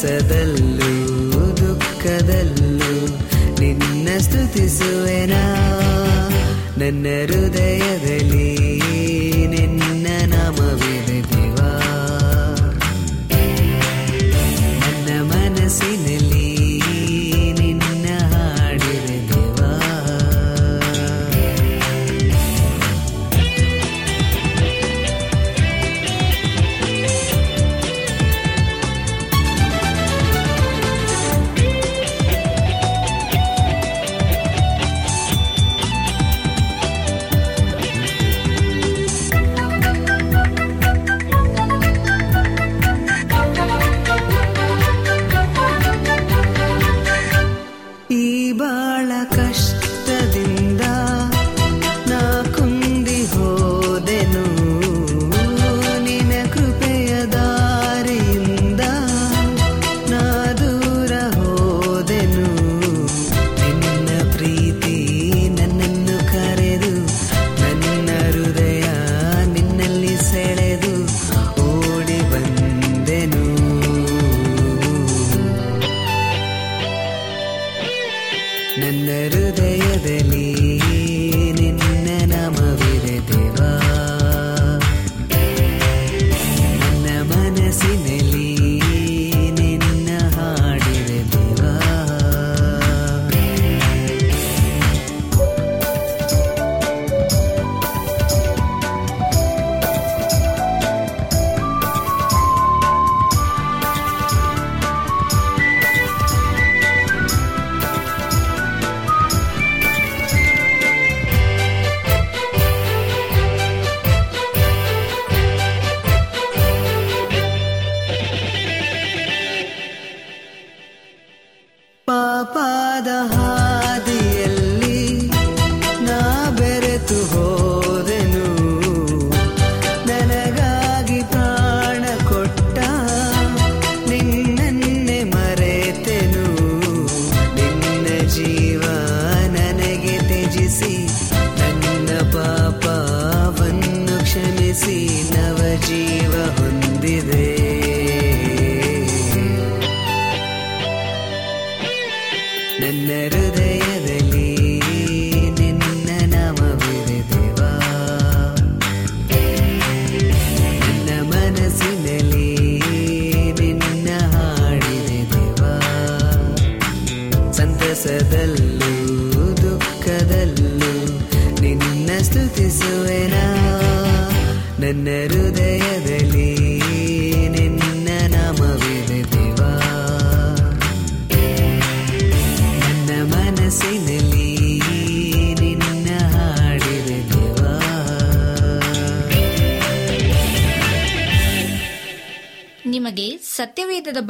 ಸಂತಸದಲ್ಲೂ ದುಃಖದಲ್ಲೂ ನಿನ್ನ ಸ್ತುತಿಸುವೆನಾ? ನನ್ನ ಹೃದಯದಲ್ಲಿ de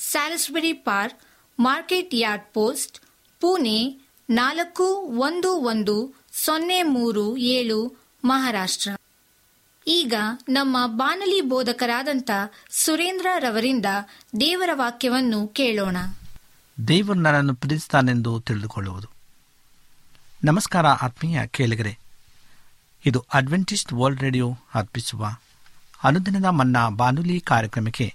Salisbury park, market yard post, Pune ನಾಲ್ಕು ಒಂದು ಒಂದು ಸೊನ್ನೆ ಮೂರು ಏಳು, ಮಹಾರಾಷ್ಟ್ರ. ಈಗ ನಮ್ಮ ಬಾನಲಿ ಬೋಧಕರಾದಂಥ ಸುರೇಂದ್ರ ರವರಿಂದ ದೇವರ ವಾಕ್ಯವನ್ನು ಕೇಳೋಣ. ದೇವರು ನನ್ನನ್ನು ಪ್ರೀತಿಸ್ತಾನೆಂದು ತಿಳಿದುಕೊಳ್ಳುವುದು. ನಮಸ್ಕಾರ ಆತ್ಮೀಯ ಕೇಳಿಗರೆ. ಇದು ಅಡ್ವೆಂಟಿಸ್ಟ್ ವರ್ಲ್ಡ್ ರೇಡಿಯೋ ಅರ್ಪಿಸುವ ಅನುದಿನದ ಮನ್ನಾ ಬಾನುಲಿ ಕಾರ್ಯಕ್ರಮಕ್ಕೆ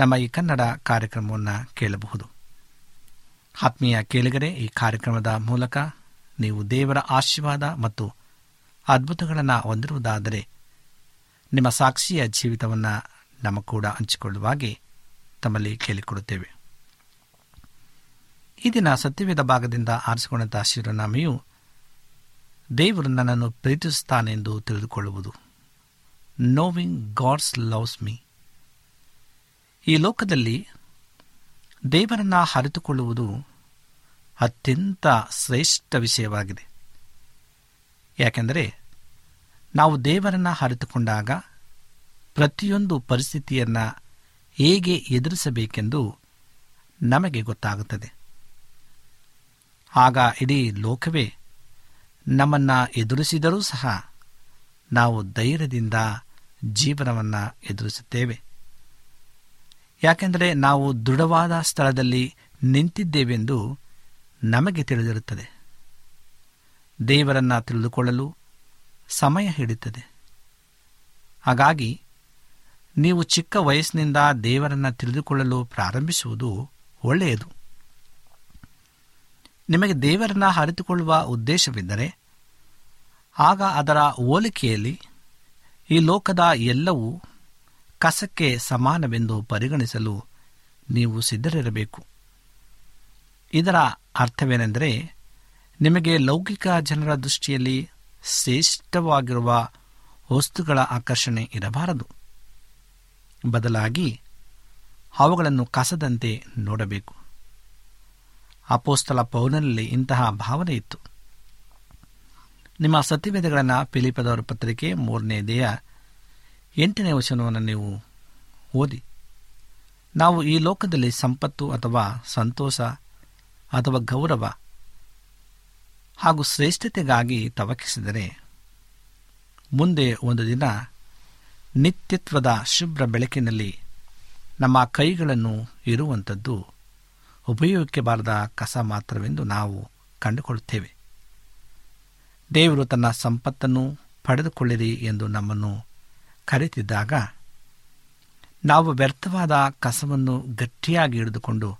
ನಮ್ಮ ಈ ಕನ್ನಡ ಕಾರ್ಯಕ್ರಮವನ್ನು ಕೇಳಬಹುದು. ಆತ್ಮೀಯ ಕೇಳಿಗರೆ, ಈ ಕಾರ್ಯಕ್ರಮದ ಮೂಲಕ ನೀವು ದೇವರ ಆಶೀರ್ವಾದ ಮತ್ತು ಅದ್ಭುತಗಳನ್ನು ಹೊಂದಿರುವುದಾದರೆ ನಿಮ್ಮ ಸಾಕ್ಷಿಯ ಜೀವಿತವನ್ನು ನಮ್ಮ ಕೂಡ ಹಂಚಿಕೊಳ್ಳುವಾಗೆ ತಮ್ಮಲ್ಲಿ ಕೇಳಿಕೊಡುತ್ತೇವೆ. ಈ ದಿನ ಸತ್ಯವೇದ ಭಾಗದಿಂದ ಆರಿಸಿಕೊಂಡಂತಹ ಶಿವನಾಮೆಯು ದೇವರು ನನ್ನನ್ನು ಪ್ರೀತಿಸುತ್ತಾನೆಂದು ತಿಳಿದುಕೊಳ್ಳುವುದು. ನೋವಿಂಗ್ ಗಾಡ್ಸ್ ಲವ್ಸ್ ಮೀ ಈ ಲೋಕದಲ್ಲಿ ದೇವರನ್ನ ಅರಿತುಕೊಳ್ಳುವುದು ಅತ್ಯಂತ ಶ್ರೇಷ್ಠ ವಿಷಯವಾಗಿದೆ. ಯಾಕೆಂದರೆ ನಾವು ದೇವರನ್ನ ಅರಿತುಕೊಂಡಾಗ ಪ್ರತಿಯೊಂದು ಪರಿಸ್ಥಿತಿಯನ್ನು ಹೇಗೆ ಎದುರಿಸಬೇಕೆಂದು ನಮಗೆ ಗೊತ್ತಾಗುತ್ತದೆ. ಆಗ ಇಡೀ ಲೋಕವೇ ನಮ್ಮನ್ನು ಎದುರಿಸಿದರೂ ಸಹ ನಾವು ಧೈರ್ಯದಿಂದ ಜೀವನವನ್ನು ಎದುರಿಸುತ್ತೇವೆ. ಯಾಕೆಂದರೆ ನಾವು ದೃಢವಾದ ಸ್ಥಳದಲ್ಲಿ ನಿಂತಿದ್ದೇವೆಂದು ನಮಗೆ ತಿಳಿದಿರುತ್ತದೆ. ದೇವರನ್ನು ತಿಳಿದುಕೊಳ್ಳಲು ಸಮಯ ಹಿಡಿಯುತ್ತದೆ. ಹಾಗಾಗಿ ನೀವು ಚಿಕ್ಕ ವಯಸ್ಸಿನಿಂದ ದೇವರನ್ನು ತಿಳಿದುಕೊಳ್ಳಲು ಪ್ರಾರಂಭಿಸುವುದು ಒಳ್ಳೆಯದು. ನಿಮಗೆ ದೇವರನ್ನ ಅರಿತುಕೊಳ್ಳುವ ಉದ್ದೇಶವಿದ್ದರೆ ಆಗ ಅದರ ಹೋಲಿಕೆಯಲ್ಲಿ ಈ ಲೋಕದ ಎಲ್ಲವೂ ಕಸಕ್ಕೆ ಸಮಾನವೆಂದು ಪರಿಗಣಿಸಲು ನೀವು ಸಿದ್ಧರಿರಬೇಕು. ಇದರ ಅರ್ಥವೇನೆಂದರೆ ನಿಮಗೆ ಲೌಕಿಕ ಜನರ ದೃಷ್ಟಿಯಲ್ಲಿ ಶ್ರೇಷ್ಠವಾಗಿರುವ ವಸ್ತುಗಳ ಆಕರ್ಷಣೆ ಇರಬಾರದು. ಬದಲಾಗಿ ಅವುಗಳನ್ನು ಕಸದಂತೆ ನೋಡಬೇಕು. ಅಪೋಸ್ತಲ ಪೌನಲ್ಲಿ ಇಂತಹ ಭಾವನೆ ಇತ್ತು. ನಿಮ್ಮ ಸತ್ಯವೇದಗಳನ್ನು ಪಿಲಿಪದವರ ಪತ್ರಿಕೆ ಮೂರನೇ ದೇಹ ಎಂಟನೇ ವಚನವನ್ನು ನೀವು ಓದಿ. ನಾವು ಈ ಲೋಕದಲ್ಲಿ ಸಂಪತ್ತು ಅಥವಾ ಸಂತೋಷ ಅಥವಾ ಗೌರವ ಹಾಗೂ ಶ್ರೇಷ್ಠತೆಗಾಗಿ ತವಕಿಸಿದರೆ ಮುಂದೆ ಒಂದು ದಿನ ನಿತ್ಯತ್ವದ ಶುಭ್ರ ಬೆಳಕಿನಲ್ಲಿ ನಮ್ಮ ಕೈಗಳನ್ನು ಇರುವಂಥದ್ದು ಉಪಯೋಗಕ್ಕೆ ಬಾರದ ಕಸ ಮಾತ್ರವೆಂದು ನಾವು ಕಂಡುಕೊಳ್ಳುತ್ತೇವೆ. ದೇವರು ತನ್ನ ಸಂಪತ್ತನ್ನು ಪಡೆದುಕೊಳ್ಳಿರಿ ಎಂದು ನಮ್ಮನ್ನು ಕರೆತಿದ್ದಾಗ, ನಾವು ವ್ಯರ್ಥವಾದ ಕಸವನ್ನು ಗಟ್ಟಿಯಾಗಿ ಹಿಡಿದುಕೊಂಡು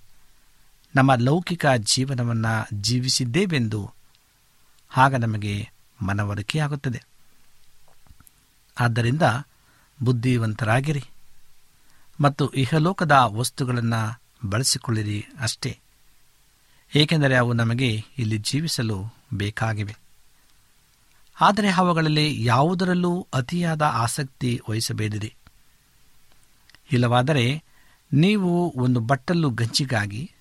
ನಮ್ಮ ಲೌಕಿಕ ಜೀವನವನ್ನು ಜೀವಿಸಿದ್ದೇವೆಂದು ಆಗ ನಮಗೆ ಮನವರಿಕೆಯಾಗುತ್ತದೆ. ಆದ್ದರಿಂದ ಬುದ್ಧಿವಂತರಾಗಿರಿ ಮತ್ತು ಇಹಲೋಕದ ವಸ್ತುಗಳನ್ನು ಬಳಸಿಕೊಳ್ಳಿರಿ ಅಷ್ಟೇ. ಏಕೆಂದರೆ ಅವು ನಮಗೆ ಇಲ್ಲಿ ಜೀವಿಸಲು ಬೇಕಾಗಿವೆ. ಆದರೆ ಅವುಗಳಲ್ಲಿ ಯಾವುದರಲ್ಲೂ ಅತಿಯಾದ ಆಸಕ್ತಿ ವಹಿಸಬೇಡಿರಿ. ಇಲ್ಲವಾದರೆ ನೀವು ಒಂದು ಬಟ್ಟಲು ಗಂಜಿಗಾಗಿ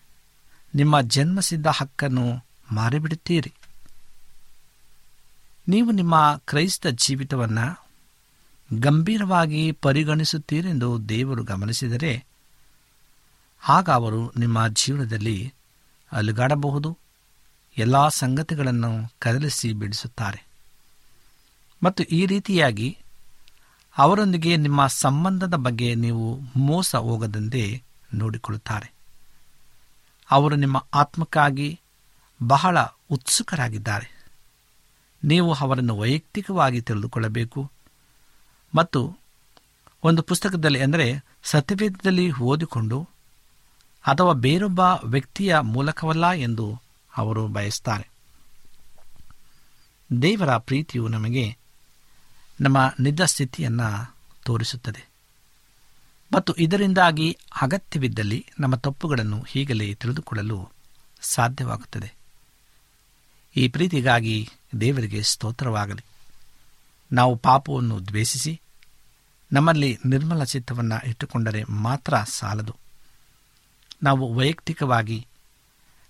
ನಿಮ್ಮ ಜನ್ಮಸಿದ್ಧ ಹಕ್ಕನ್ನು ಮಾರಿಬಿಡುತ್ತೀರಿ. ನೀವು ನಿಮ್ಮ ಕ್ರೈಸ್ತ ಜೀವಿತವನ್ನು ಗಂಭೀರವಾಗಿ ಪರಿಗಣಿಸುತ್ತೀರೆಂದು ದೇವರು ಗಮನಿಸಿದರೆ ಆಗ ಅವರು ನಿಮ್ಮ ಜೀವನದಲ್ಲಿ ಅಲುಗಾಡಬಹುದು, ಎಲ್ಲ ಸಂಗತಿಗಳನ್ನು ಕದಲಿಸಿ ಬಿಡಿಸುತ್ತಾರೆ. ಮತ್ತು ಈ ರೀತಿಯಾಗಿ ಅವರೊಂದಿಗೆ ನಿಮ್ಮ ಸಂಬಂಧದ ಬಗ್ಗೆ ನೀವು ಮೋಸ ಹೋಗದಂತೆ ನೋಡಿಕೊಳ್ಳುತ್ತಾರೆ. ಅವರು ನಿಮ್ಮ ಆತ್ಮಕ್ಕಾಗಿ ಬಹಳ ಉತ್ಸುಕರಾಗಿದ್ದಾರೆ. ನೀವು ಅವರನ್ನು ವೈಯಕ್ತಿಕವಾಗಿ ತಿಳಿದುಕೊಳ್ಳಬೇಕು. ಮತ್ತು ಒಂದು ಪುಸ್ತಕದಲ್ಲಿ ಅಂದರೆ ಸತ್ಯವೇದದಲ್ಲಿ ಓದಿಕೊಂಡು ಅಥವಾ ಬೇರೊಬ್ಬ ವ್ಯಕ್ತಿಯ ಮೂಲಕವಲ್ಲ ಎಂದು ಅವರು ಬಯಸ್ತಾರೆ. ದೇವರ ಪ್ರೀತಿಯು ನಮಗೆ ನಮ್ಮ ನಿಜ ಸ್ಥಿತಿಯನ್ನು ತೋರಿಸುತ್ತದೆ. ಮತ್ತು ಇದರಿಂದಾಗಿ ಅಗತ್ಯವಿದ್ದಲ್ಲಿ ನಮ್ಮ ತಪ್ಪುಗಳನ್ನು ಹೀಗಲೇ ತಿಳಿದುಕೊಳ್ಳಲು ಸಾಧ್ಯವಾಗುತ್ತದೆ. ಈ ಪ್ರೀತಿಗಾಗಿ ದೇವರಿಗೆ ಸ್ತೋತ್ರವಾಗಲಿ. ನಾವು ಪಾಪವನ್ನು ದ್ವೇಷಿಸಿ, ನಮ್ಮಲ್ಲಿ ನಿರ್ಮಲ ಚಿತ್ತವನ್ನು ಇಟ್ಟುಕೊಂಡರೆ ಮಾತ್ರ ಸಾಲದು. ನಾವು ವೈಯಕ್ತಿಕವಾಗಿ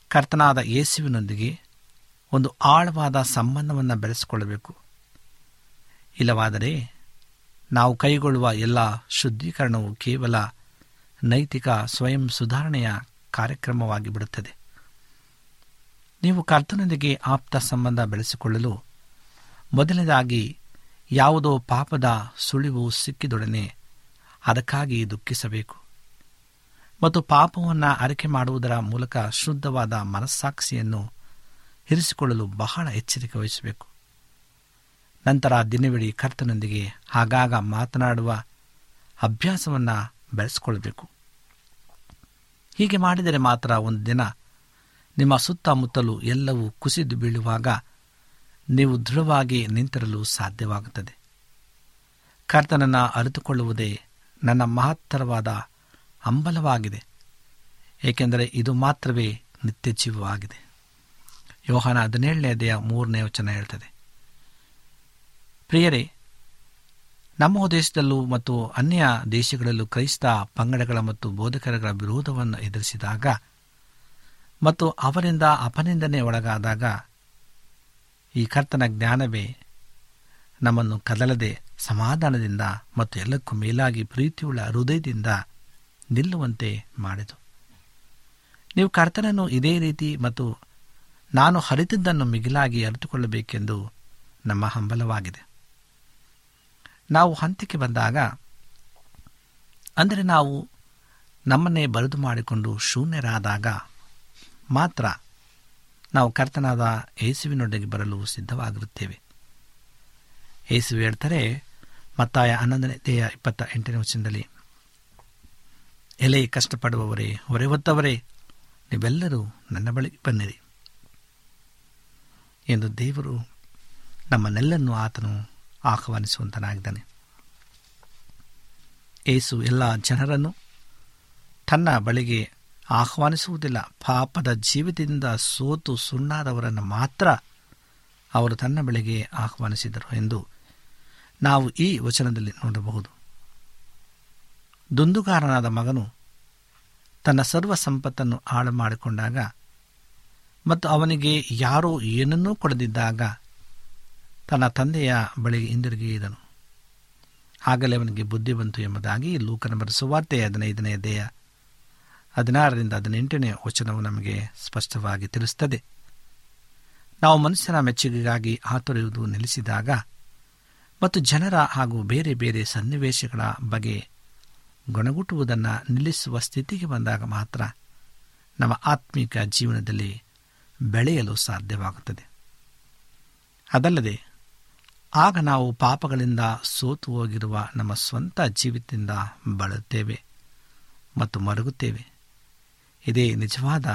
ಕರ್ತನಾದ ಯೇಸುವಿನೊಂದಿಗೆ ಒಂದು ಆಳವಾದ ಸಂಬಂಧವನ್ನು ಬೆಳೆಸಿಕೊಳ್ಳಬೇಕು. ಇಲ್ಲವಾದರೆ ನಾವು ಕೈಗೊಳ್ಳುವ ಎಲ್ಲ ಶುದ್ಧೀಕರಣವು ಕೇವಲ ನೈತಿಕ ಸ್ವಯಂ ಸುಧಾರಣೆಯ ಕಾರ್ಯಕ್ರಮವಾಗಿ ಬಿಡುತ್ತದೆ. ನೀವು ಕರ್ತನೊಂದಿಗೆ ಆಪ್ತ ಸಂಬಂಧ ಬೆಳೆಸಿಕೊಳ್ಳಲು ಮೊದಲನೇದಾಗಿ ಯಾವುದೋ ಪಾಪದ ಸುಳಿವು ಸಿಕ್ಕಿದೊಡನೆ ಅದಕ್ಕಾಗಿ ದುಃಖಿಸಬೇಕು. ಮತ್ತು ಪಾಪವನ್ನು ಅರಿಕೆ ಮಾಡುವುದರ ಮೂಲಕ ಶುದ್ಧವಾದ ಮನಸ್ಸಾಕ್ಷಿಯನ್ನು ಇರಿಸಿಕೊಳ್ಳಲು ಬಹಳ ಎಚ್ಚರಿಕೆ ವಹಿಸಬೇಕು. ನಂತರ ದಿನವಿಡೀ ಕರ್ತನೊಂದಿಗೆ ಆಗಾಗ ಮಾತನಾಡುವ ಅಭ್ಯಾಸವನ್ನು ಬೆಳೆಸಿಕೊಳ್ಳಬೇಕು. ಹೀಗೆ ಮಾಡಿದರೆ ಮಾತ್ರ ಒಂದು ದಿನ ನಿಮ್ಮ ಸುತ್ತಮುತ್ತಲು ಎಲ್ಲವೂ ಕುಸಿದು ಬೀಳುವಾಗ ನೀವು ದೃಢವಾಗಿ ನಿಂತಿರಲು ಸಾಧ್ಯವಾಗುತ್ತದೆ. ಕರ್ತನನ್ನು ಅರಿತುಕೊಳ್ಳುವುದೇ ನನ್ನ ಮಹತ್ತರವಾದ ಹಂಬಲವಾಗಿದೆ. ಏಕೆಂದರೆ ಇದು ಮಾತ್ರವೇ ನಿತ್ಯ ಜೀವವಾಗಿದೆ ಯೋಹಾನ ಹದಿನೇಳನೇ ದೇಹ ಮೂರನೇ ವಚನ ಹೇಳ್ತದೆ. ಪ್ರಿಯರೇ, ನಮ್ಮ ದೇಶದಲ್ಲೂ ಮತ್ತು ಅನ್ಯ ದೇಶಗಳಲ್ಲೂ ಕ್ರೈಸ್ತ ಪಂಗಡಗಳ ಮತ್ತು ಬೋಧಕರಗಳ ವಿರೋಧವನ್ನು ಎದುರಿಸಿದಾಗ ಮತ್ತು ಅವರಿಂದ ಅಪನಿಂದನೆ ಒಳಗಾದಾಗ ಈ ಕರ್ತನ ಜ್ಞಾನವೇ ನಮ್ಮನ್ನು ಕದಲದೆ ಸಮಾಧಾನದಿಂದ ಮತ್ತು ಎಲ್ಲಕ್ಕೂ ಮೇಲಾಗಿ ಪ್ರೀತಿಯುಳ್ಳ ಹೃದಯದಿಂದ ನಿಲ್ಲುವಂತೆ ಮಾಡಿತು. ನೀವು ಕರ್ತನನ್ನು ಇದೇ ರೀತಿ ಮತ್ತು ನಾನು ಹರಿತಿದ್ದನ್ನು ಮಿಗಿಲಾಗಿ ಅರಿತುಕೊಳ್ಳಬೇಕೆಂದು ನಮ್ಮ ಹಂಬಲವಾಗಿದೆ. ನಾವು ಹಂತಕ್ಕೆ ಬಂದಾಗ, ಅಂದರೆ ನಾವು ನಮ್ಮನ್ನೇ ಬರೆದು ಮಾಡಿಕೊಂಡು ಶೂನ್ಯರಾದಾಗ ಮಾತ್ರ ನಾವು ಕರ್ತನಾದ ಏಸುವಿನೊಡೆಗೆ ಬರಲು ಸಿದ್ಧವಾಗಿರುತ್ತೇವೆ. ಯೇಸು ಹೇಳ್ತಾರೆ, ಮತ್ತಾಯ ದೇಹ ಇಪ್ಪತ್ತ ಎಂಟನೇ ವಚನದಲ್ಲಿ, ಎಲೆ ಕಷ್ಟಪಡುವವರೇ ಹೊರೆ ಹೊತ್ತವರೇ ನೀವೆಲ್ಲರೂ ನನ್ನ ಬಳಿ ಬನ್ನಿರಿ. ಎಂದು ದೇವರು ನಮ್ಮನ್ನೆಲ್ಲನ್ನು ಆತನು ಆಹ್ವಾನಿಸುವಂತನಾಗಿದ್ದಾನೆ. ಏಸು ಎಲ್ಲ ಜನರನ್ನು ತನ್ನ ಬಳಿಗೆ ಆಹ್ವಾನಿಸುವುದಿಲ್ಲ. ಪಾಪದ ಜೀವಿತದಿಂದ ಸೋತು ಸುಣ್ಣಾದವರನ್ನು ಮಾತ್ರ ಅವರು ತನ್ನ ಬಳಿಗೆ ಆಹ್ವಾನಿಸಿದರು ಎಂದು ನಾವು ಈ ವಚನದಲ್ಲಿ ನೋಡಬಹುದು. ದುಂದುಗಾರನಾದ ಮಗನು ತನ್ನ ಸರ್ವ ಸಂಪತ್ತನ್ನು ಹಾಳು ಮಾಡಿಕೊಂಡಾಗ ಮತ್ತು ಅವನಿಗೆ ಯಾರೋ ಏನನ್ನೂ ಕೊಡದಿದ್ದಾಗ ತನ್ನ ತಂದೆಯ ಬಳಿಗೆ ಹಿಂದಿರುಗಿದನು. ಆಗಲೇ ಅವನಿಗೆ ಬುದ್ಧಿ ಬಂತು ಎಂಬುದಾಗಿ ಲೂಕನ ಬರೆಸುವಾರ್ತೆ ಹದಿನೈದನೇ ದೇಹ ಹದಿನಾರರಿಂದ ಹದಿನೆಂಟನೇ ವಚನವು ನಮಗೆ ಸ್ಪಷ್ಟವಾಗಿ ತಿಳಿಸುತ್ತದೆ. ನಾವು ಮನುಷ್ಯನ ಮೆಚ್ಚುಗೆಗಾಗಿ ಹಾತೊರೆಯುವುದು ನಿಲ್ಲಿಸಿದಾಗ ಮತ್ತು ಜನರ ಹಾಗೂ ಬೇರೆ ಬೇರೆ ಸನ್ನಿವೇಶಗಳ ಬಗ್ಗೆ ಗೊಣಗುಟ್ಟುವುದನ್ನು ನಿಲ್ಲಿಸುವ ಸ್ಥಿತಿಗೆ ಬಂದಾಗ ಮಾತ್ರ ನಮ್ಮ ಆತ್ಮಿಕ ಜೀವನದಲ್ಲಿ ಬೆಳೆಯಲು ಸಾಧ್ಯವಾಗುತ್ತದೆ. ಅದಲ್ಲದೆ ಆಗ ನಾವು ಪಾಪಗಳಿಂದ ಸೋತು ಹೋಗಿರುವ ನಮ್ಮ ಸ್ವಂತ ಜೀವಿತದಿಂದ ಬಳಲುತ್ತೇವೆ ಮತ್ತು ಮರುಗುತ್ತೇವೆ. ಇದೇ ನಿಜವಾದ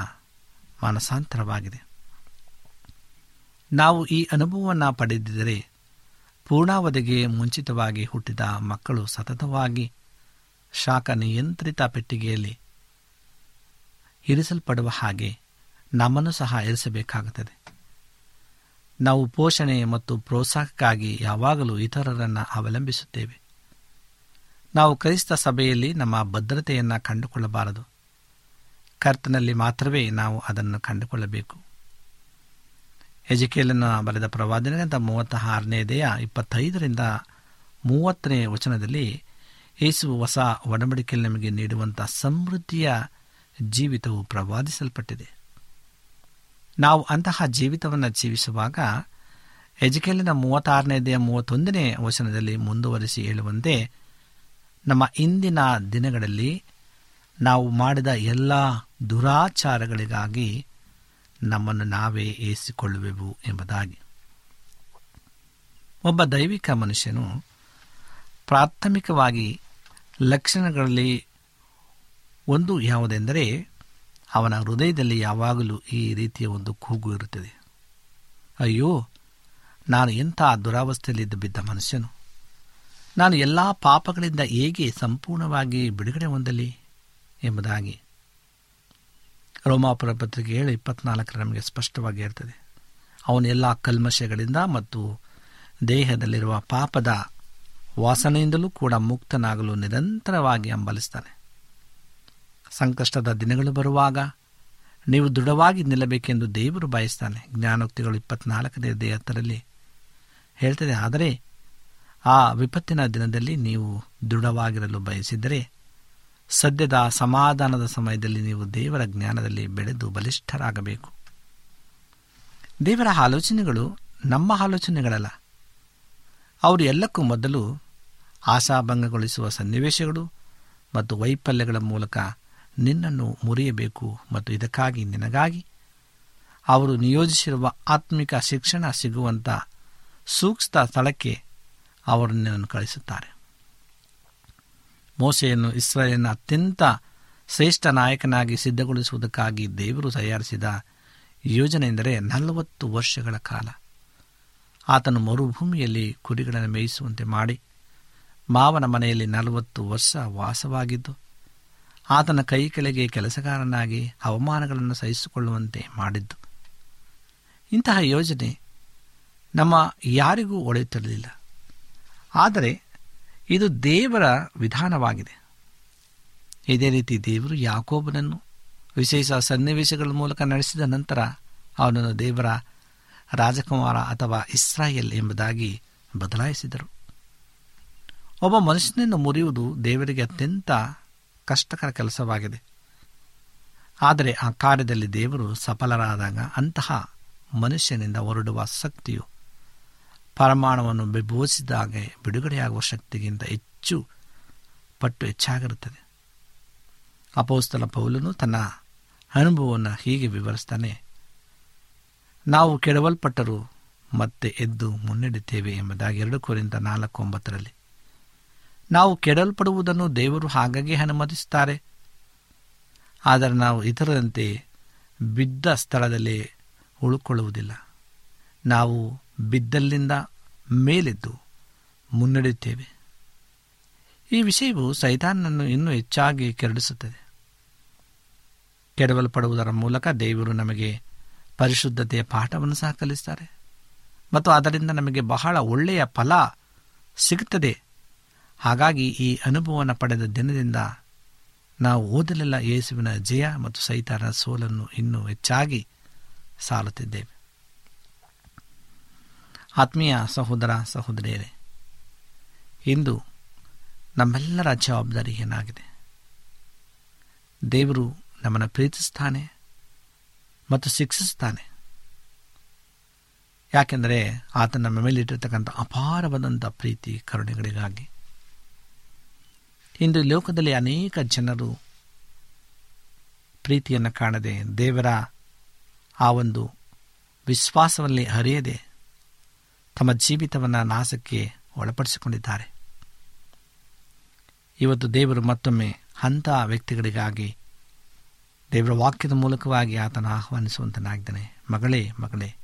ಮಾನಸಾಂತರವಾಗಿದೆ. ನಾವು ಈ ಅನುಭವವನ್ನು ಪಡೆದಿದ್ದರೆ ಪೂರ್ಣಾವಧಿಗೆ ಮುಂಚಿತವಾಗಿ ಹುಟ್ಟಿದ ಮಕ್ಕಳು ಸತತವಾಗಿ ಶಾಖ ನಿಯಂತ್ರಿತ ಪೆಟ್ಟಿಗೆಯಲ್ಲಿ ಇರಿಸಲ್ಪಡುವ ಹಾಗೆ ನಮ್ಮನ್ನು ಸಹ ಇರಿಸಬೇಕಾಗುತ್ತದೆ. ನಾವು ಪೋಷಣೆ ಮತ್ತು ಪ್ರೋತ್ಸಾಹಕ್ಕಾಗಿ ಯಾವಾಗಲೂ ಇತರರನ್ನು ಅವಲಂಬಿಸುತ್ತೇವೆ. ನಾವು ಕ್ರೈಸ್ತ ಸಭೆಯಲ್ಲಿ ನಮ್ಮ ಭದ್ರತೆಯನ್ನು ಕಂಡುಕೊಳ್ಳಬಾರದು. ಕರ್ತನಲ್ಲಿ ಮಾತ್ರವೇ ನಾವು ಅದನ್ನು ಕಂಡುಕೊಳ್ಳಬೇಕು. ಎಜಿಕೇಲನ್ನು ಬರೆದ ಪ್ರವಾದನೆಗಂತ ಮೂವತ್ತ ಆರನೇದೆಯ ಇಪ್ಪತ್ತೈದರಿಂದ ಮೂವತ್ತನೇ ವಚನದಲ್ಲಿ ಯೇಸು ಹೊಸ ಒಡಂಬಡಿಕೆಯಲ್ಲಿ ನಮಗೆ ನೀಡುವಂಥ ಸಮೃದ್ಧಿಯ ಜೀವಿತವು ಪ್ರವಾದಿಸಲ್ಪಟ್ಟಿದೆ. ನಾವು ಅಂತಹ ಜೀವಿತವನ್ನು ಜೀವಿಸುವಾಗ ಎಜುಕೇಲಿನ ಮೂವತ್ತಾರನೇದೆಯ ಮೂವತ್ತೊಂದನೇ ವಚನದಲ್ಲಿ ಮುಂದುವರಿಸಿ ಹೇಳುವಂತೆ ನಮ್ಮ ಇಂದಿನ ದಿನಗಳಲ್ಲಿ ನಾವು ಮಾಡಿದ ಎಲ್ಲ ದುರಾಚಾರಗಳಿಗಾಗಿ ನಮ್ಮನ್ನು ನಾವೇ ಏಸಿಕೊಳ್ಳುವೆವು ಎಂಬುದಾಗಿ. ಒಬ್ಬ ದೈವಿಕ ಮನುಷ್ಯನು ಪ್ರಾಥಮಿಕವಾಗಿ ಲಕ್ಷಣಗಳಲ್ಲಿ ಒಂದು ಯಾವುದೆಂದರೆ ಅವನ ಹೃದಯದಲ್ಲಿ ಯಾವಾಗಲೂ ಈ ರೀತಿಯ ಒಂದು ಕೂಗು ಇರುತ್ತದೆ. ಅಯ್ಯೋ, ನಾನು ಎಂಥ ದುರಾವಸ್ಥೆಯಲ್ಲಿದ್ದ ಬಿದ್ದ ಮನುಷ್ಯನು? ನಾನು ಎಲ್ಲ ಪಾಪಗಳಿಂದ ಹೇಗೆ ಸಂಪೂರ್ಣವಾಗಿ ಬಿಡುಗಡೆ ಹೊಂದಲಿ ಎಂಬುದಾಗಿ. ರೋಮಾಪುರ ಪತ್ರಿಕೆ ಹೇಳಿ ಇಪ್ಪತ್ನಾಲ್ಕರ ನಮಗೆ ಸ್ಪಷ್ಟವಾಗಿ ಇರ್ತದೆ ಅವನು ಎಲ್ಲ ಕಲ್ಮಶಗಳಿಂದ ಮತ್ತು ದೇಹದಲ್ಲಿರುವ ಪಾಪದ ವಾಸನೆಯಿಂದಲೂ ಕೂಡ ಮುಕ್ತನಾಗಲು ನಿರಂತರವಾಗಿ ಹಂಬಲಿಸ್ತಾನೆ. ಸಂಕಷ್ಟದ ದಿನಗಳು ಬರುವಾಗ ನೀವು ದೃಢವಾಗಿ ನಿಲ್ಲಬೇಕೆಂದು ದೇವರು ಬಯಸ್ತಾನೆ. ಜ್ಞಾನೋಕ್ತಿಗಳು ಇಪ್ಪತ್ನಾಲ್ಕನೇ ದೇಹತ್ತರಲ್ಲಿ ಹೇಳ್ತದೆ, ಆದರೆ ಆ ವಿಪತ್ತಿನ ದಿನದಲ್ಲಿ ನೀವು ದೃಢವಾಗಿರಲು ಬಯಸಿದರೆ ಸದ್ಯದ ಸಮಾಧಾನದ ಸಮಯದಲ್ಲಿ ನೀವು ದೇವರ ಜ್ಞಾನದಲ್ಲಿ ಬೆಳೆದು ಬಲಿಷ್ಠರಾಗಬೇಕು. ದೇವರ ಆಲೋಚನೆಗಳು ನಮ್ಮ ಆಲೋಚನೆಗಳಲ್ಲ. ಅವರು ಎಲ್ಲಕ್ಕೂ ಮೊದಲು ಆಶಾಭಂಗಗೊಳಿಸುವ ಸನ್ನಿವೇಶಗಳು ಮತ್ತು ವೈಫಲ್ಯಗಳ ಮೂಲಕ ನಿನ್ನನ್ನು ಮುರಿಯಬೇಕು ಮತ್ತು ಇದಕ್ಕಾಗಿ ನಿನಗಾಗಿ ಅವರು ನಿಯೋಜಿಸಿರುವ ಆತ್ಮಿಕ ಶಿಕ್ಷಣ ಸಿಗುವಂಥ ಸೂಕ್ತ ಸ್ಥಳಕ್ಕೆ ಅವರು ನಿನ್ನನ್ನು ಕಳಿಸುತ್ತಾರೆ. ಮೋಸೆಯನ್ನು ಇಸ್ರೇಲಿನ ಅತ್ಯಂತ ಶ್ರೇಷ್ಠ ನಾಯಕನಾಗಿ ಸಿದ್ಧಗೊಳಿಸುವುದಕ್ಕಾಗಿ ದೇವರು ತಯಾರಿಸಿದ ಯೋಜನೆ ಎಂದರೆ ನಲವತ್ತು ವರ್ಷಗಳ ಕಾಲ. ಆತನು ಮರುಭೂಮಿಯಲ್ಲಿ ಕುರಿಗಳನ್ನು ಮೇಯಿಸುವಂತೆ ಮಾಡಿ ಮಾವನ ಮನೆಯಲ್ಲಿ ನಲವತ್ತು ವರ್ಷ ವಾಸವಾಗಿದ್ದು ಆತನ ಕೈ ಕೆಳಗೆ ಕೆಲಸಗಾರನಾಗಿ ಅವಮಾನಗಳನ್ನು ಸಹಿಸಿಕೊಳ್ಳುವಂತೆ ಮಾಡಿದ್ದು. ಇಂತಹ ಯೋಜನೆ ನಮ್ಮ ಯಾರಿಗೂ ಒಳೆಯುತ್ತಿರಲಿಲ್ಲ ಆದರೆ ಇದು ದೇವರ ವಿಧಾನವಾಗಿದೆ. ಇದೇ ರೀತಿ ದೇವರು ಯಾಕೋಬನನ್ನು ವಿಶೇಷ ಸನ್ನಿವೇಶಗಳ ಮೂಲಕ ನಡೆಸಿದ ನಂತರ ಅವನನ್ನು ದೇವರ ರಾಜಕುಮಾರ ಅಥವಾ ಇಸ್ರಾಯೇಲ್ ಎಂಬುದಾಗಿ ಬದಲಾಯಿಸಿದರು. ಒಬ್ಬ ಮನುಷ್ಯನನ್ನು ಮುರಿಯುವುದು ದೇವರಿಗೆ ಅತ್ಯಂತ ಕಷ್ಟಕರ ಕೆಲಸವಾಗಿದೆ. ಆದರೆ ಆ ಕಾರ್ಯದಲ್ಲಿ ದೇವರು ಸಫಲರಾದಾಗ ಅಂತಹ ಮನುಷ್ಯನಿಂದ ಹೊರಡುವ ಶಕ್ತಿಯು ಪರಮಾಣುವನ್ನು ಬಿಭೋಸಿದಾಗೆ ಬಿಡುಗಡೆಯಾಗುವ ಶಕ್ತಿಗಿಂತ ಹೆಚ್ಚು ಪಟ್ಟು ಹೆಚ್ಚಾಗಿರುತ್ತದೆ. ಅಪೋಸ್ತಲ ಪೌಲನು ತನ್ನ ಅನುಭವವನ್ನು ಹೀಗೆ ವಿವರಿಸ್ತಾನೆ, ನಾವು ಕೆಡವಲ್ಪಟ್ಟರು ಮತ್ತೆ ಎದ್ದು ಮುನ್ನಡೆಯುತ್ತೇವೆ ಎಂಬುದಾಗಿ ಎರಡು ಕೋರಿಂದ ನಾಲ್ಕು ಒಂಬತ್ತರಲ್ಲಿ. ನಾವು ಕೆಡಲ್ಪಡುವುದನ್ನು ದೇವರು ಹಾಗಾಗಿ ಅನುಮತಿಸುತ್ತಾರೆ. ಆದರೆ ನಾವು ಇತರರಂತೆ ಬಿದ್ದ ಸ್ಥಳದಲ್ಲಿ ಉಳ್ಕೊಳ್ಳುವುದಿಲ್ಲ. ನಾವು ಬಿದ್ದಲ್ಲಿಂದ ಮೇಲೆದ್ದು ಮುನ್ನಡೆಯುತ್ತೇವೆ. ಈ ವಿಷಯವು ಸೈತಾನನ್ನು ಇನ್ನೂ ಹೆಚ್ಚಾಗಿ ಕೆರಡಿಸುತ್ತದೆ ಕೆಡವಲ್ಪಡುವುದರ ಮೂಲಕ ದೇವರು ನಮಗೆ ಪರಿಶುದ್ಧತೆಯ ಪಾಠವನ್ನು ಸಹ ಕಲಿಸ್ತಾರೆ ಮತ್ತು ಅದರಿಂದ ನಮಗೆ ಬಹಳ ಒಳ್ಳೆಯ ಫಲ ಸಿಗುತ್ತದೆ. ಹಾಗಾಗಿ ಈ ಅನುಭವವನ್ನು ಪಡೆದ ದಿನದಿಂದ ನಾವು ಓದಲೆಲ್ಲ ಯೇಸುವಿನ ಜಯ ಮತ್ತು ಸೈತಾನ ಸೋಲನ್ನು ಇನ್ನೂ ಹೆಚ್ಚಾಗಿ ಸಾಲುತ್ತಿದ್ದೇವೆ. ಆತ್ಮೀಯ ಸಹೋದರ, ಸಹೋದರಿಯರೇ, ಇಂದು ನಮ್ಮೆಲ್ಲರ ಜವಾಬ್ದಾರಿ ಏನಾಗಿದೆ? ದೇವರು ನಮ್ಮನ್ನು ಪ್ರೀತಿಸ್ತಾನೆ ಮತ್ತು ಶಿಕ್ಷಿಸ್ತಾನೆ. ಯಾಕೆಂದರೆ ಆತ ನಮ್ಮ ಮೇಲೆ ಇಟ್ಟಿರ್ತಕ್ಕಂಥ ಅಪಾರವಾದಂಥ ಪ್ರೀತಿ, ಕರುಣೆಗಳಿಗಾಗಿ ಇಂದು ಲೋಕದಲ್ಲಿ ಅನೇಕ ಜನರು ಪ್ರೀತಿಯನ್ನು ಕಾಣದೆ ದೇವರ ಆ ಒಂದು ವಿಶ್ವಾಸವನ್ನೇ ಹರಿಯದೆ ತಮ್ಮ ಜೀವಿತವನ್ನು ನಾಶಕ್ಕೆ ಒಳಪಡಿಸಿಕೊಂಡಿದ್ದಾರೆ. ಇವತ್ತು ದೇವರು ಮತ್ತೊಮ್ಮೆ ಅಂಥ ವ್ಯಕ್ತಿಗಳಿಗಾಗಿ ದೇವರ ವಾಕ್ಯದ ಮೂಲಕವಾಗಿ ಆತನ ಆಹ್ವಾನಿಸುವಂತನಾಗಿದ್ದಾನೆ. ಮಗಳೇ ಮಗಳೇ,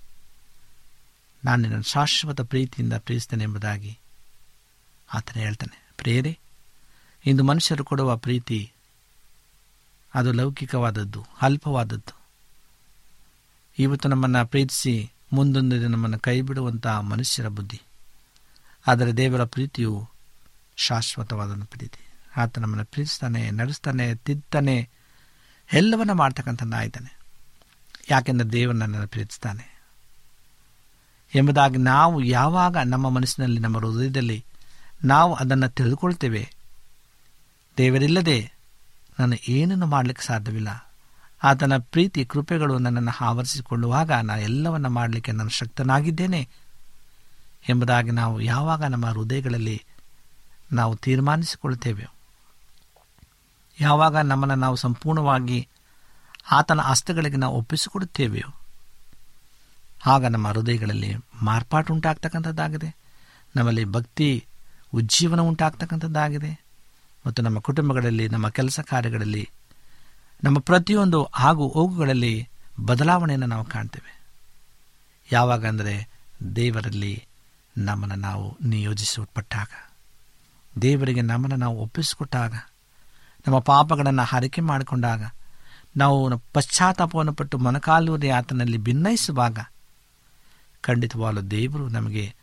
ನಾನು ನಿನ್ನ ಶಾಶ್ವತ ಪ್ರೀತಿಯಿಂದ ಪ್ರೀತಿಸ್ತೇನೆ ಎಂಬುದಾಗಿ ಆತನ ಹೇಳ್ತಾನೆ. ಪ್ರೇರೆ ಇಂದು ಮನುಷ್ಯರು ಕೊಡುವ ಪ್ರೀತಿ, ಅದು ಲೌಕಿಕವಾದದ್ದು, ಅಲ್ಪವಾದದ್ದು. ಇವತ್ತು ನಮ್ಮನ್ನು ಪ್ರೀತಿಸಿ ಮುಂದೊಂದು ದಿನ ನಮ್ಮನ್ನು ಕೈ ಬಿಡುವಂತಹ ಮನುಷ್ಯರ ಬುದ್ಧಿ. ಆದರೆ ದೇವರ ಪ್ರೀತಿಯು ಶಾಶ್ವತವಾದ ಪ್ರೀತಿ. ಆತ ನಮ್ಮನ್ನು ಪ್ರೀತಿಸ್ತಾನೆ, ನಡೆಸ್ತಾನೆ ತಿದ್ದಾನೆ ಎಲ್ಲವನ್ನ ಮಾಡ್ತಕ್ಕಂಥದ್ದಾಯ್ತಾನೆ ಯಾಕೆಂದರೆ ದೇವರು ನನ್ನನ್ನು ಪ್ರೀತಿಸ್ತಾನೆ. ಎಂಬುದಾಗಿ ನಾವು ಯಾವಾಗ ನಮ್ಮ ಮನಸ್ಸಿನಲ್ಲಿ, ನಮ್ಮ ಹೃದಯದಲ್ಲಿ ನಾವು ಅದನ್ನು ತಿಳಿದುಕೊಳ್ತೇವೆ ದೇವರಿಲ್ಲದೆ ನಾನು ಏನನ್ನು ಮಾಡಲಿಕ್ಕೆ ಸಾಧ್ಯವಿಲ್ಲ. ಆತನ ಪ್ರೀತಿ ಕೃಪೆಗಳು ನನ್ನನ್ನು ಆವರಿಸಿಕೊಳ್ಳುವಾಗ ನಾನು ಎಲ್ಲವನ್ನು ಮಾಡಲಿಕ್ಕೆ ನಾನು ಶಕ್ತನಾಗಿದ್ದೇನೆ ಎಂಬುದಾಗಿ ನಾವು ಯಾವಾಗ ನಮ್ಮ ಹೃದಯಗಳಲ್ಲಿ ನಾವು ತೀರ್ಮಾನಿಸಿಕೊಳ್ಳುತ್ತೇವೆ. ಯಾವಾಗ ನಮ್ಮನ್ನು ನಾವು ಸಂಪೂರ್ಣವಾಗಿ ಆತನ ಹಸ್ತಗಳಿಗೆ ನಾವು ಒಪ್ಪಿಸಿಕೊಡುತ್ತೇವೆಯೋ, ಆಗ ನಮ್ಮ ಹೃದಯಗಳಲ್ಲಿ ಮಾರ್ಪಾಟು ಉಂಟಾಗ್ತಕ್ಕಂಥದ್ದಾಗಿದೆ. ನಮ್ಮಲ್ಲಿ ಭಕ್ತಿ, ಉಜ್ಜೀವನ ಉಂಟಾಗ್ತಕ್ಕಂಥದ್ದಾಗಿದೆ. ಮತ್ತು ನಮ್ಮ ಕುಟುಂಬಗಳಲ್ಲಿ, ನಮ್ಮ ಕೆಲಸ ಕಾರ್ಯಗಳಲ್ಲಿ, ನಮ್ಮ ಪ್ರತಿಯೊಂದು ಆಗು ಹೋಗುಗಳಲ್ಲಿ ಬದಲಾವಣೆಯನ್ನು ನಾವು ಕಾಣ್ತೇವೆ. ಯಾವಾಗ ಅಂದರೆ ದೇವರಲ್ಲಿ ನಮ್ಮನ್ನು ನಾವು ನಿಯೋಜಿಸಲ್ಪಟ್ಟಾಗ. ದೇವರಿಗೆ ನಮ್ಮನ್ನು ನಾವು ಒಪ್ಪಿಸಿಕೊಟ್ಟಾಗ. ನಮ್ಮ ಪಾಪಗಳನ್ನು ಹರಿಕೆ ಮಾಡಿಕೊಂಡಾಗ. ನಾವು ಪಶ್ಚಾತ್ತಾಪವನ್ನು ಪಟ್ಟು ಮೊನಕಾಲೂರಿ ಆತನಲ್ಲಿ ಭಿನ್ನಯಿಸುವಾಗ ಖಂಡಿತವಾಗಲು ದೇವರು ನಮಗೆ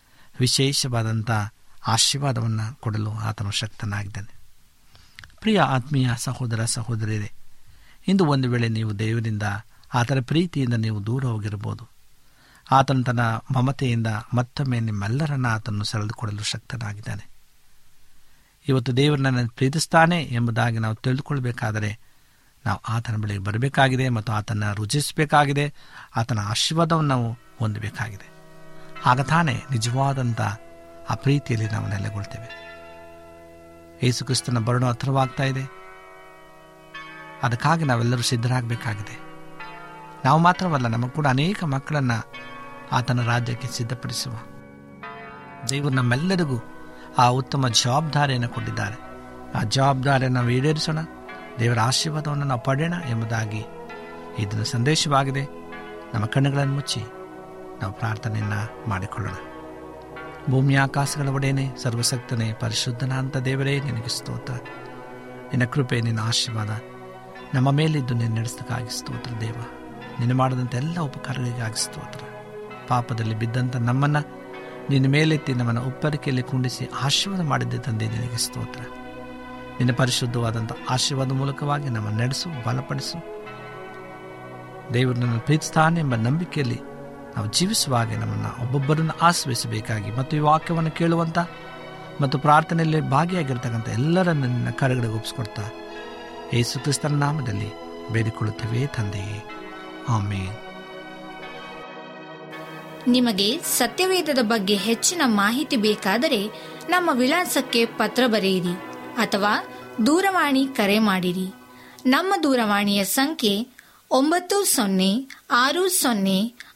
ವಿಶೇಷವಾದಂಥ ಆಶೀರ್ವಾದವನ್ನು ಕೊಡಲು ಆತನು ಶಕ್ತನಾಗಿದ್ದಾನೆ. ಪ್ರಿಯ ಆತ್ಮೀಯ ಸಹೋದರ ಸಹೋದರಿಯರೇ, ಇಂದು ಒಂದು ವೇಳೆ ನೀವು ದೇವರಿಂದ ಆತನ ಪ್ರೀತಿಯಿಂದ ನೀವು ದೂರ ಹೋಗಿರಬಹುದು. ಆತನ ತನ್ನ ಮಮತೆಯಿಂದ ಮತ್ತೊಮ್ಮೆ ನಿಮ್ಮೆಲ್ಲರನ್ನ ಆತನ್ನು ಸೆಳೆದುಕೊಳ್ಳಲು ಶಕ್ತನಾಗಿದ್ದಾನೆ. ಇವತ್ತು ದೇವರು ನನ್ನನ್ನು ಪ್ರೀತಿಸ್ತಾನೆ ಎಂಬುದಾಗಿ ನಾವು ತಿಳಿದುಕೊಳ್ಬೇಕಾದರೆ ನಾವು ಆತನ ಬಳಿಗೆ ಬರಬೇಕಾಗಿದೆ ಮತ್ತು ಆತನ ರುಚಿಸಬೇಕಾಗಿದೆ ಆತನ ಆಶೀರ್ವಾದವನ್ನು ನಾವು ಹೊಂದಬೇಕಾಗಿದೆ. ಆಗ ತಾನೇ ನಿಜವಾದಂಥ ಆ ಪ್ರೀತಿಯಲ್ಲಿ ನಾವು ನೆಲೆಗೊಳ್ತೇವೆ. ಯೇಸು ಕ್ರಿಸ್ತನ ಬರಣ ಹತ್ರವಾಗ್ತಾ ಇದೆ. ಅದಕ್ಕಾಗಿ ನಾವೆಲ್ಲರೂ ಸಿದ್ಧರಾಗಬೇಕಾಗಿದೆ. ನಾವು ಮಾತ್ರವಲ್ಲ, ನಮಗೆ ಕೂಡ ಅನೇಕ ಮಕ್ಕಳನ್ನು ಆತನ ರಾಜ್ಯಕ್ಕೆ ಸಿದ್ಧಪಡಿಸುವ. ದೇವರು ನಮ್ಮೆಲ್ಲರಿಗೂ ಆ ಉತ್ತಮ ಜವಾಬ್ದಾರಿಯನ್ನು ಕೊಟ್ಟಿದ್ದಾರೆ. ಆ ಜವಾಬ್ದಾರಿಯನ್ನು ನಾವು ಈಡೇರಿಸೋಣ, ದೇವರ ಆಶೀರ್ವಾದವನ್ನು ನಾವು ಪಡೆಯೋಣ ಎಂಬುದಾಗಿ ಇದರ ಸಂದೇಶವಾಗಿದೆ. ನಮ್ಮ ಕಣ್ಣುಗಳನ್ನು ಮುಚ್ಚಿ ನಾವು ಪ್ರಾರ್ಥನೆಯನ್ನು ಮಾಡಿಕೊಳ್ಳೋಣ. ಭೂಮಿ ಆಕಾಶಗಳ ಒಡೆಯನೆ ಸರ್ವಸಕ್ತನೇ ಪರಿಶುದ್ಧನ ಅಂತ ದೇವರೇ, ನಿನಗೆ ಸ್ತೋತ್ರ. ನಿನ್ನ ಕೃಪೆ, ನಿನ್ನ ಆಶೀರ್ವಾದ ನಮ್ಮ ಮೇಲಿದ್ದು ನಿನ್ನ ನಡೆಸಕ್ಕಾಗಿ ಸ್ತೋತ್ರ ದೇವ. ನಿನ್ನ ಮಾಡಿದಂಥ ಎಲ್ಲ ಉಪಕಾರಗಳಿಗಾಗಿ ಸ್ತೋತ್ರ. ಪಾಪದಲ್ಲಿ ಬಿದ್ದಂಥ ನಮ್ಮನ್ನು ನಿನ್ನ ಮೇಲೆತ್ತಿ ನಮ್ಮನ್ನು ಉಪ್ಪರಿಕೆಯಲ್ಲಿ ಕುಂಡಿಸಿ ಆಶೀರ್ವಾದ ಮಾಡಿದ್ದೆ ತಂದೆ, ನಿನಗೆ ಸ್ತೋತ್ರ. ನಿನ್ನ ಪರಿಶುದ್ಧವಾದಂಥ ಆಶೀರ್ವಾದ ಮೂಲಕವಾಗಿ ನಮ್ಮನ್ನು ನಡೆಸು, ಬಲಪಡಿಸು. ದೇವರು ನನ್ನ ಪ್ರೀತಿಸ್ತಾನೆ ಎಂಬ ನಂಬಿಕೆಯಲ್ಲಿ ನಾವು ಜೀವಿಸುವಾಗೆ ನಮ್ಮನ್ನು ಒಬ್ಬೊಬ್ಬರನ್ನು ಆಶ್ರಯಿಸಬೇಕಾಗಿ ಮತ್ತು ಈ ವಾಕ್ಯವನ್ನು ಕೇಳುವಂಥ ಮತ್ತು ಪ್ರಾರ್ಥನೆಯಲ್ಲಿ ಭಾಗಿಯಾಗಿರ್ತಕ್ಕಂಥ ಎಲ್ಲರನ್ನು ನಿನ್ನ ಕರೆಗಳಿಗೆ ಒಪ್ಪಿಸ್ಕೊಡ್ತಾ ಯೇಸು ಕ್ರಿಸ್ತನ ನಾಮದಲ್ಲಿ ಬೇಡಿಕೊಳ್ಳುತ್ತೇವೆ ತಂದೆಯೇ. ಆಮೇನ್. ನಿಮಗೆ ಸತ್ಯವೇದದ ಬಗ್ಗೆ ಹೆಚ್ಚಿನ ಮಾಹಿತಿ ಬೇಕಾದರೆ ನಮ್ಮ ವಿಳಾಸಕ್ಕೆ ಪತ್ರ ಬರೆಯಿರಿ ಅಥವಾ ದೂರವಾಣಿ ಕರೆ ಮಾಡಿರಿ. ನಮ್ಮ ದೂರವಾಣಿಯ ಸಂಖ್ಯೆ ಒಂಬತ್ತು ಸೊನ್ನೆ ಆರು ಸೊನ್ನೆ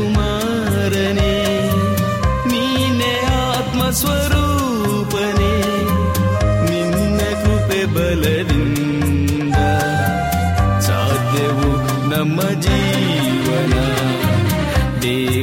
ದೇವರಾಜಕುಮಾರನೇ ನೀನೆ ಆತ್ಮಸ್ವರೂಪನೇ ನಿನ್ನ ಕೃಪೆ ಬಲದಿಂದ ಸಾಧ್ಯವು ನಮ್ಮ ಜೀವನ. ದೇವರಾಜಕುಮಾರನೇ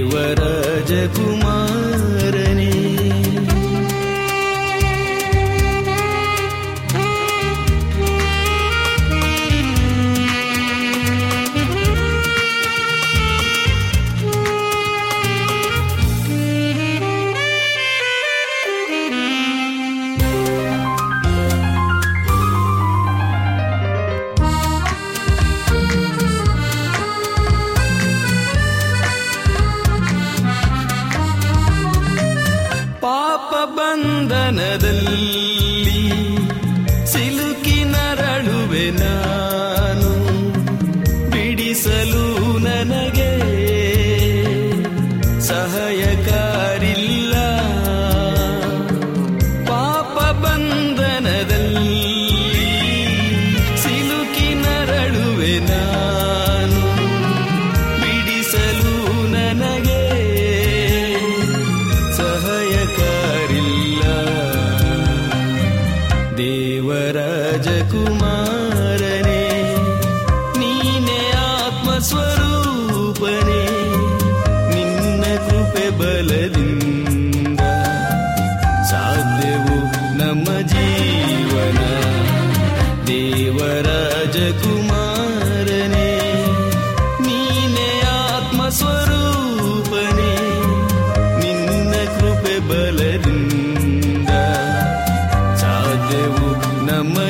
ನಮ್ಮ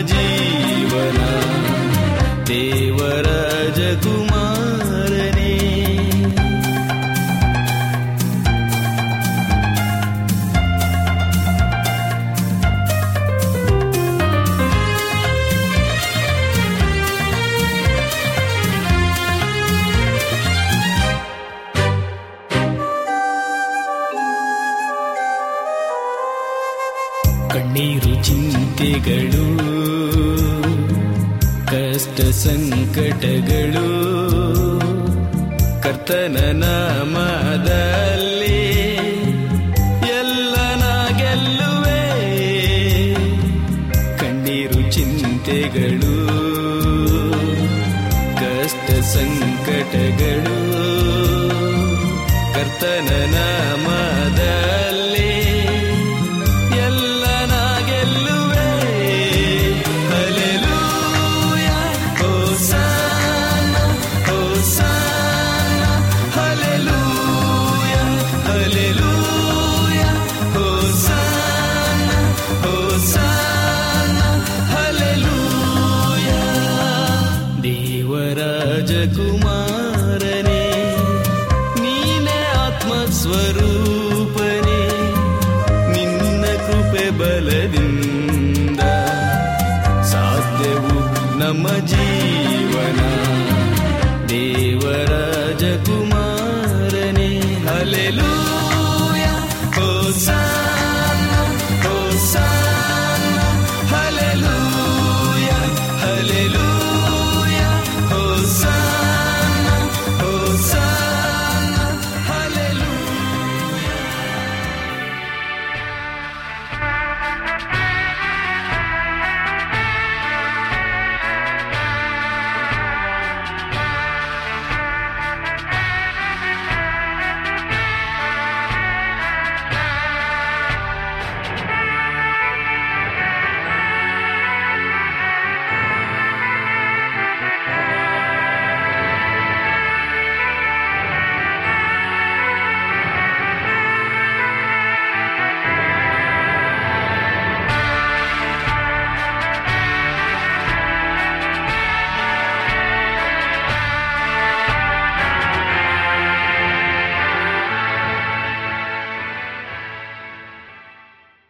ನಾಮದಲ್ಲಿ